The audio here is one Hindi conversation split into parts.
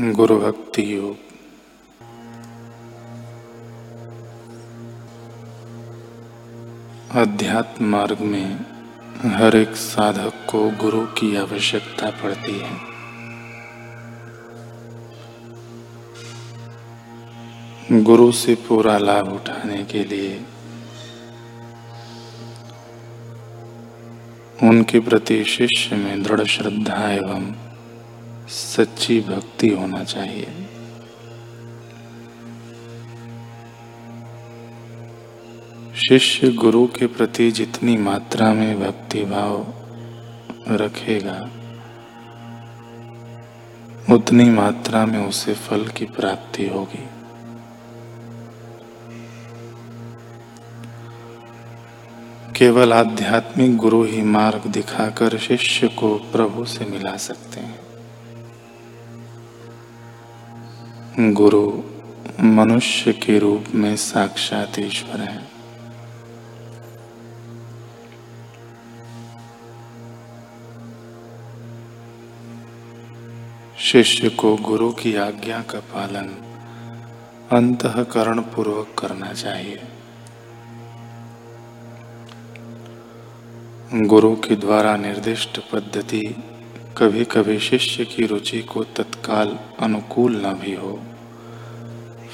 गुरु भक्ति योग। अध्यात्म मार्ग में हर एक साधक को गुरु की आवश्यकता पड़ती है। गुरु से पूरा लाभ उठाने के लिए उनके प्रति शिष्य में दृढ़ श्रद्धा एवं सच्ची भक्ति होना चाहिए। शिष्य गुरु के प्रति जितनी मात्रा में भक्ति भाव रखेगा, उतनी मात्रा में उसे फल की प्राप्ति होगी। केवल आध्यात्मिक गुरु ही मार्ग दिखाकर शिष्य को प्रभु से मिला सकते हैं। गुरु मनुष्य के रूप में साक्षात ईश्वर है। शिष्य को गुरु की आज्ञा का पालन अंतकरण पूर्वक करना चाहिए। गुरु के द्वारा निर्दिष्ट पद्धति कभी कभी शिष्य की रुचि को तत्काल अनुकूल न भी हो।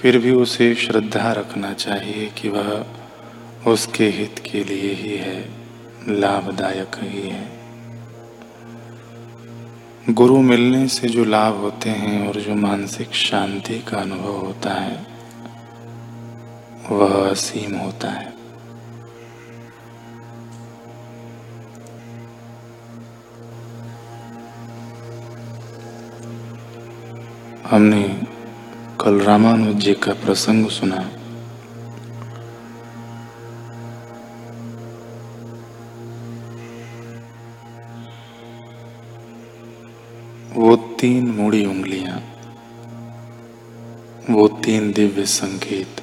फिर भी उसे श्रद्धा रखना चाहिए कि वह उसके हित के लिए ही है, लाभदायक ही है। गुरु मिलने से जो लाभ होते हैं और जो मानसिक शांति का अनुभव होता है, वह असीम होता है। हमने कल रामानुज जी का प्रसंग सुना। वो तीन मुड़ी उंगलियाँ, वो तीन दिव्य संकेत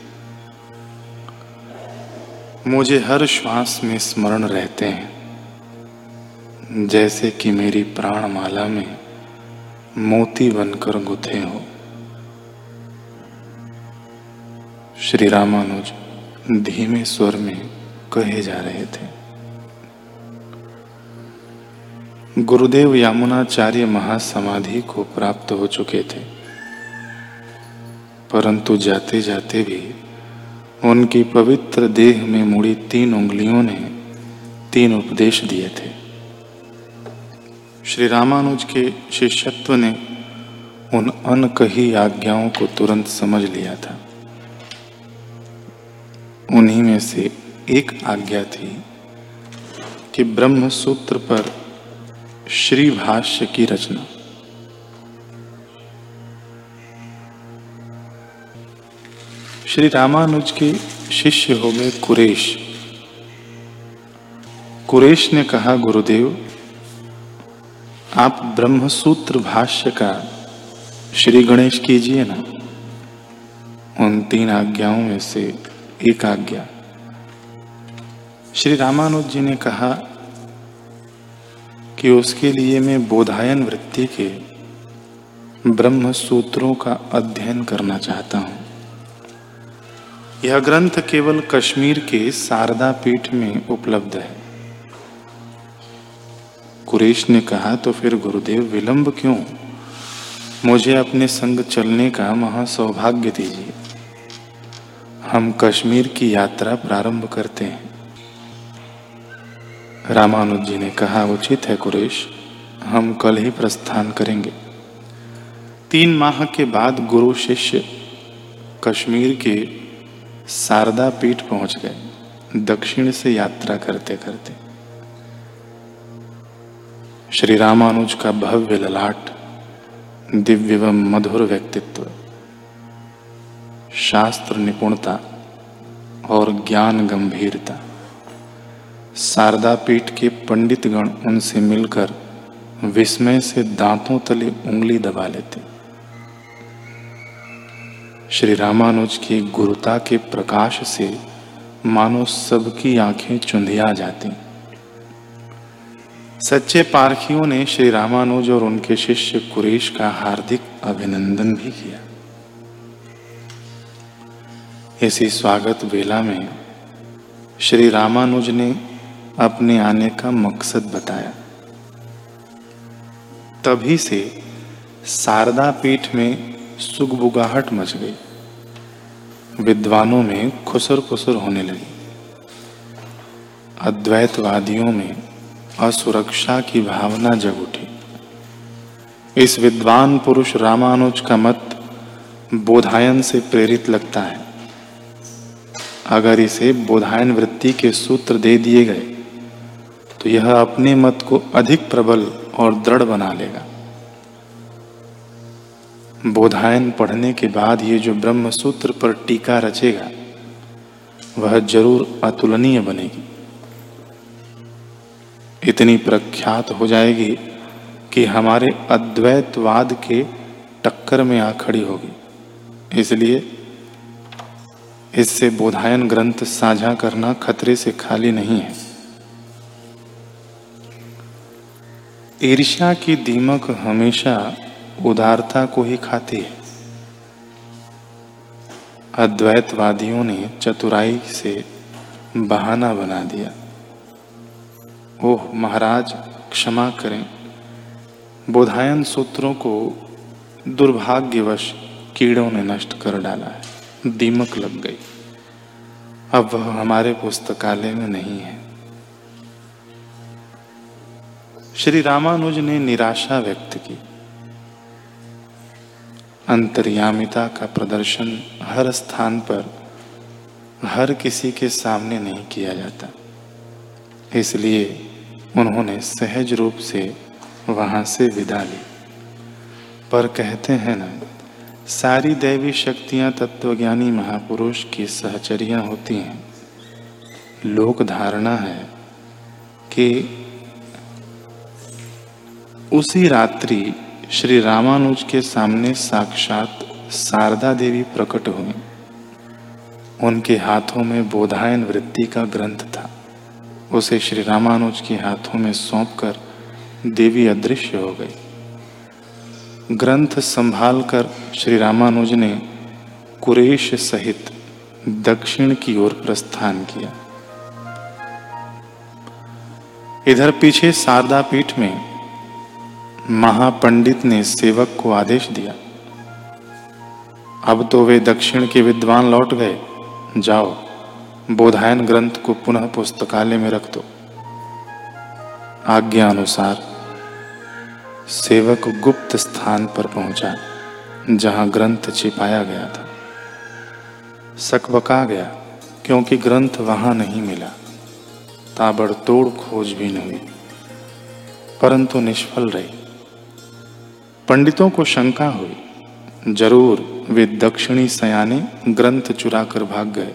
मुझे हर श्वास में स्मरण रहते हैं, जैसे कि मेरी प्राणमाला में मोती बनकर गुथे हो। श्री रामानुज धीमे स्वर में कहे जा रहे थे। गुरुदेव यामुनाचार्य महासमाधि को प्राप्त हो चुके थे। परंतु जाते जाते भी उनकी पवित्र देह में मुड़ी तीन उंगलियों ने तीन उपदेश दिए थे। श्री रामानुज के शिष्यत्व ने उन अनकही आज्ञाओं को तुरंत समझ लिया था। उन्हीं में से एक आज्ञा थी कि ब्रह्म सूत्र पर श्री भाष्य की रचना। श्री रामानुज के शिष्य हो गए कुरेश। कुरेश ने कहा, गुरुदेव, आप ब्रह्मसूत्र भाष्य का श्री गणेश कीजिए ना। उन तीन आज्ञाओं में से एक आज्ञा श्री रामानुज जी ने कहा कि उसके लिए मैं बोधायन वृत्ति के ब्रह्म सूत्रों का अध्ययन करना चाहता हूँ। यह ग्रंथ केवल कश्मीर के शारदा पीठ में उपलब्ध है। कुरेश ने कहा तो फिर गुरुदेव, विलंब क्यों? मुझे अपने संग चलने का महासौभाग्य दीजिए। हम कश्मीर की यात्रा प्रारंभ करते हैं। रामानुज जी ने कहा, उचित है कुरेश, हम कल ही प्रस्थान करेंगे। तीन माह के बाद गुरु शिष्य कश्मीर के शारदा पीठ पहुँच गए, दक्षिण से यात्रा करते करते। श्री रामानुज का भव्य ललाट, दिव्य व मधुर व्यक्तित्व। शास्त्र निपुणता और ज्ञान गंभीरता। शारदा पीठ के पंडित गण उनसे मिलकर विस्मय से दांतों तले उंगली दबा लेते। श्री रामानुज की गुरुता के प्रकाश से मानो सबकी आँखें चुंधिया जाती। सच्चे पारखियों ने श्री रामानुज और उनके शिष्य कुरेश का हार्दिक अभिनंदन भी किया। इसी स्वागत वेला में श्री रामानुज ने अपने आने का मकसद बताया। तभी से शारदा पीठ में सुगबुगाहट मच गई। विद्वानों में खुसर खुसर होने लगी। अद्वैतवादियों में असुरक्षा की भावना जग उठी। इस विद्वान पुरुष रामानुज का मत बोधायन से प्रेरित लगता है। अगर इसे बोधायन वृत्ति के सूत्र दे दिए गए तो यह अपने मत को अधिक प्रबल और दृढ़ बना लेगा। बोधायन पढ़ने के बाद ये जो ब्रह्म सूत्र पर टीका रचेगा, वह ज़रूर अतुलनीय बनेगी। इतनी प्रख्यात हो जाएगी कि हमारे अद्वैतवाद के टक्कर में आ खड़ी होगी। इसलिए इससे बोधायन ग्रंथ साझा करना खतरे से खाली नहीं है। ईर्ष्या की दीमक हमेशा उदारता को ही खाती है। अद्वैतवादियों ने चतुराई से बहाना बना दिया। ओह, महाराज, क्षमा करें। बोधायन सूत्रों को दुर्भाग्यवश कीड़ों ने नष्ट कर डाला है। दीमक लग गई। अब वह हमारे पुस्तकालय में नहीं है। श्री रामानुज ने निराशा व्यक्त की। अंतर्यामिता का प्रदर्शन हर स्थान पर हर किसी के सामने नहीं किया जाता। इसलिए उन्होंने सहज रूप से वहाँ से विदा ली। पर कहते हैं ना सारी दैवी शक्तियाँ तत्वज्ञानी महापुरुष की सहचरियाँ होती हैं। लोक धारणा है कि उसी रात्रि श्री रामानुज के सामने साक्षात शारदा देवी प्रकट हुई। उनके हाथों में बोधायन वृत्ति का ग्रंथ था। उसे श्री रामानुज के हाथों में सौंपकर देवी अदृश्य हो गई। ग्रंथ संभालकर श्री रामानुज ने कुरेश सहित दक्षिण की ओर प्रस्थान किया। इधर पीछे शारदा पीठ में महापंडित ने सेवक को आदेश दिया, अब तो वे दक्षिण के विद्वान लौट गए। जाओ, बोधायन ग्रंथ को पुनः पुस्तकालय में रख दो। आज्ञा अनुसार सेवक गुप्त स्थान पर पहुँचा, जहाँ ग्रंथ छिपाया गया था। सकबका गया, क्योंकि ग्रंथ वहाँ नहीं मिला। ताबड़तोड़ खोजबीन हुई परंतु निष्फल रही। पंडितों को शंका हुई। ज़रूर वे दक्षिणी सयाने ग्रंथ चुरा कर भाग गए।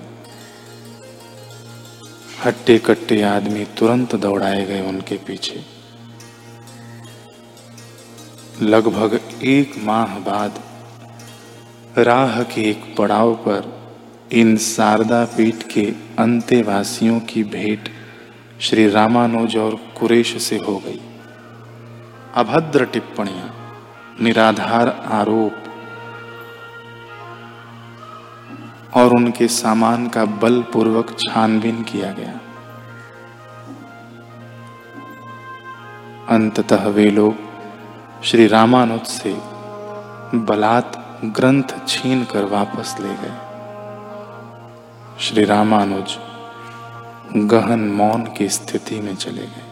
हट्टे कट्टे आदमी तुरंत दौड़ाए गए उनके पीछे। लगभग एक माह बाद राह के एक पड़ाव पर इन शारदा पीठ के अंत्यवासियों की भेंट श्री रामानुज और कुरेश से हो गई। अभद्र टिप्पणियाँ, निराधार आरोप और उनके सामान का बलपूर्वक छानबीन किया गया। अंततः वे लोग श्री रामानुज से बलात् ग्रंथ छीन कर वापस ले गए। श्री रामानुज गहन मौन की स्थिति में चले गए।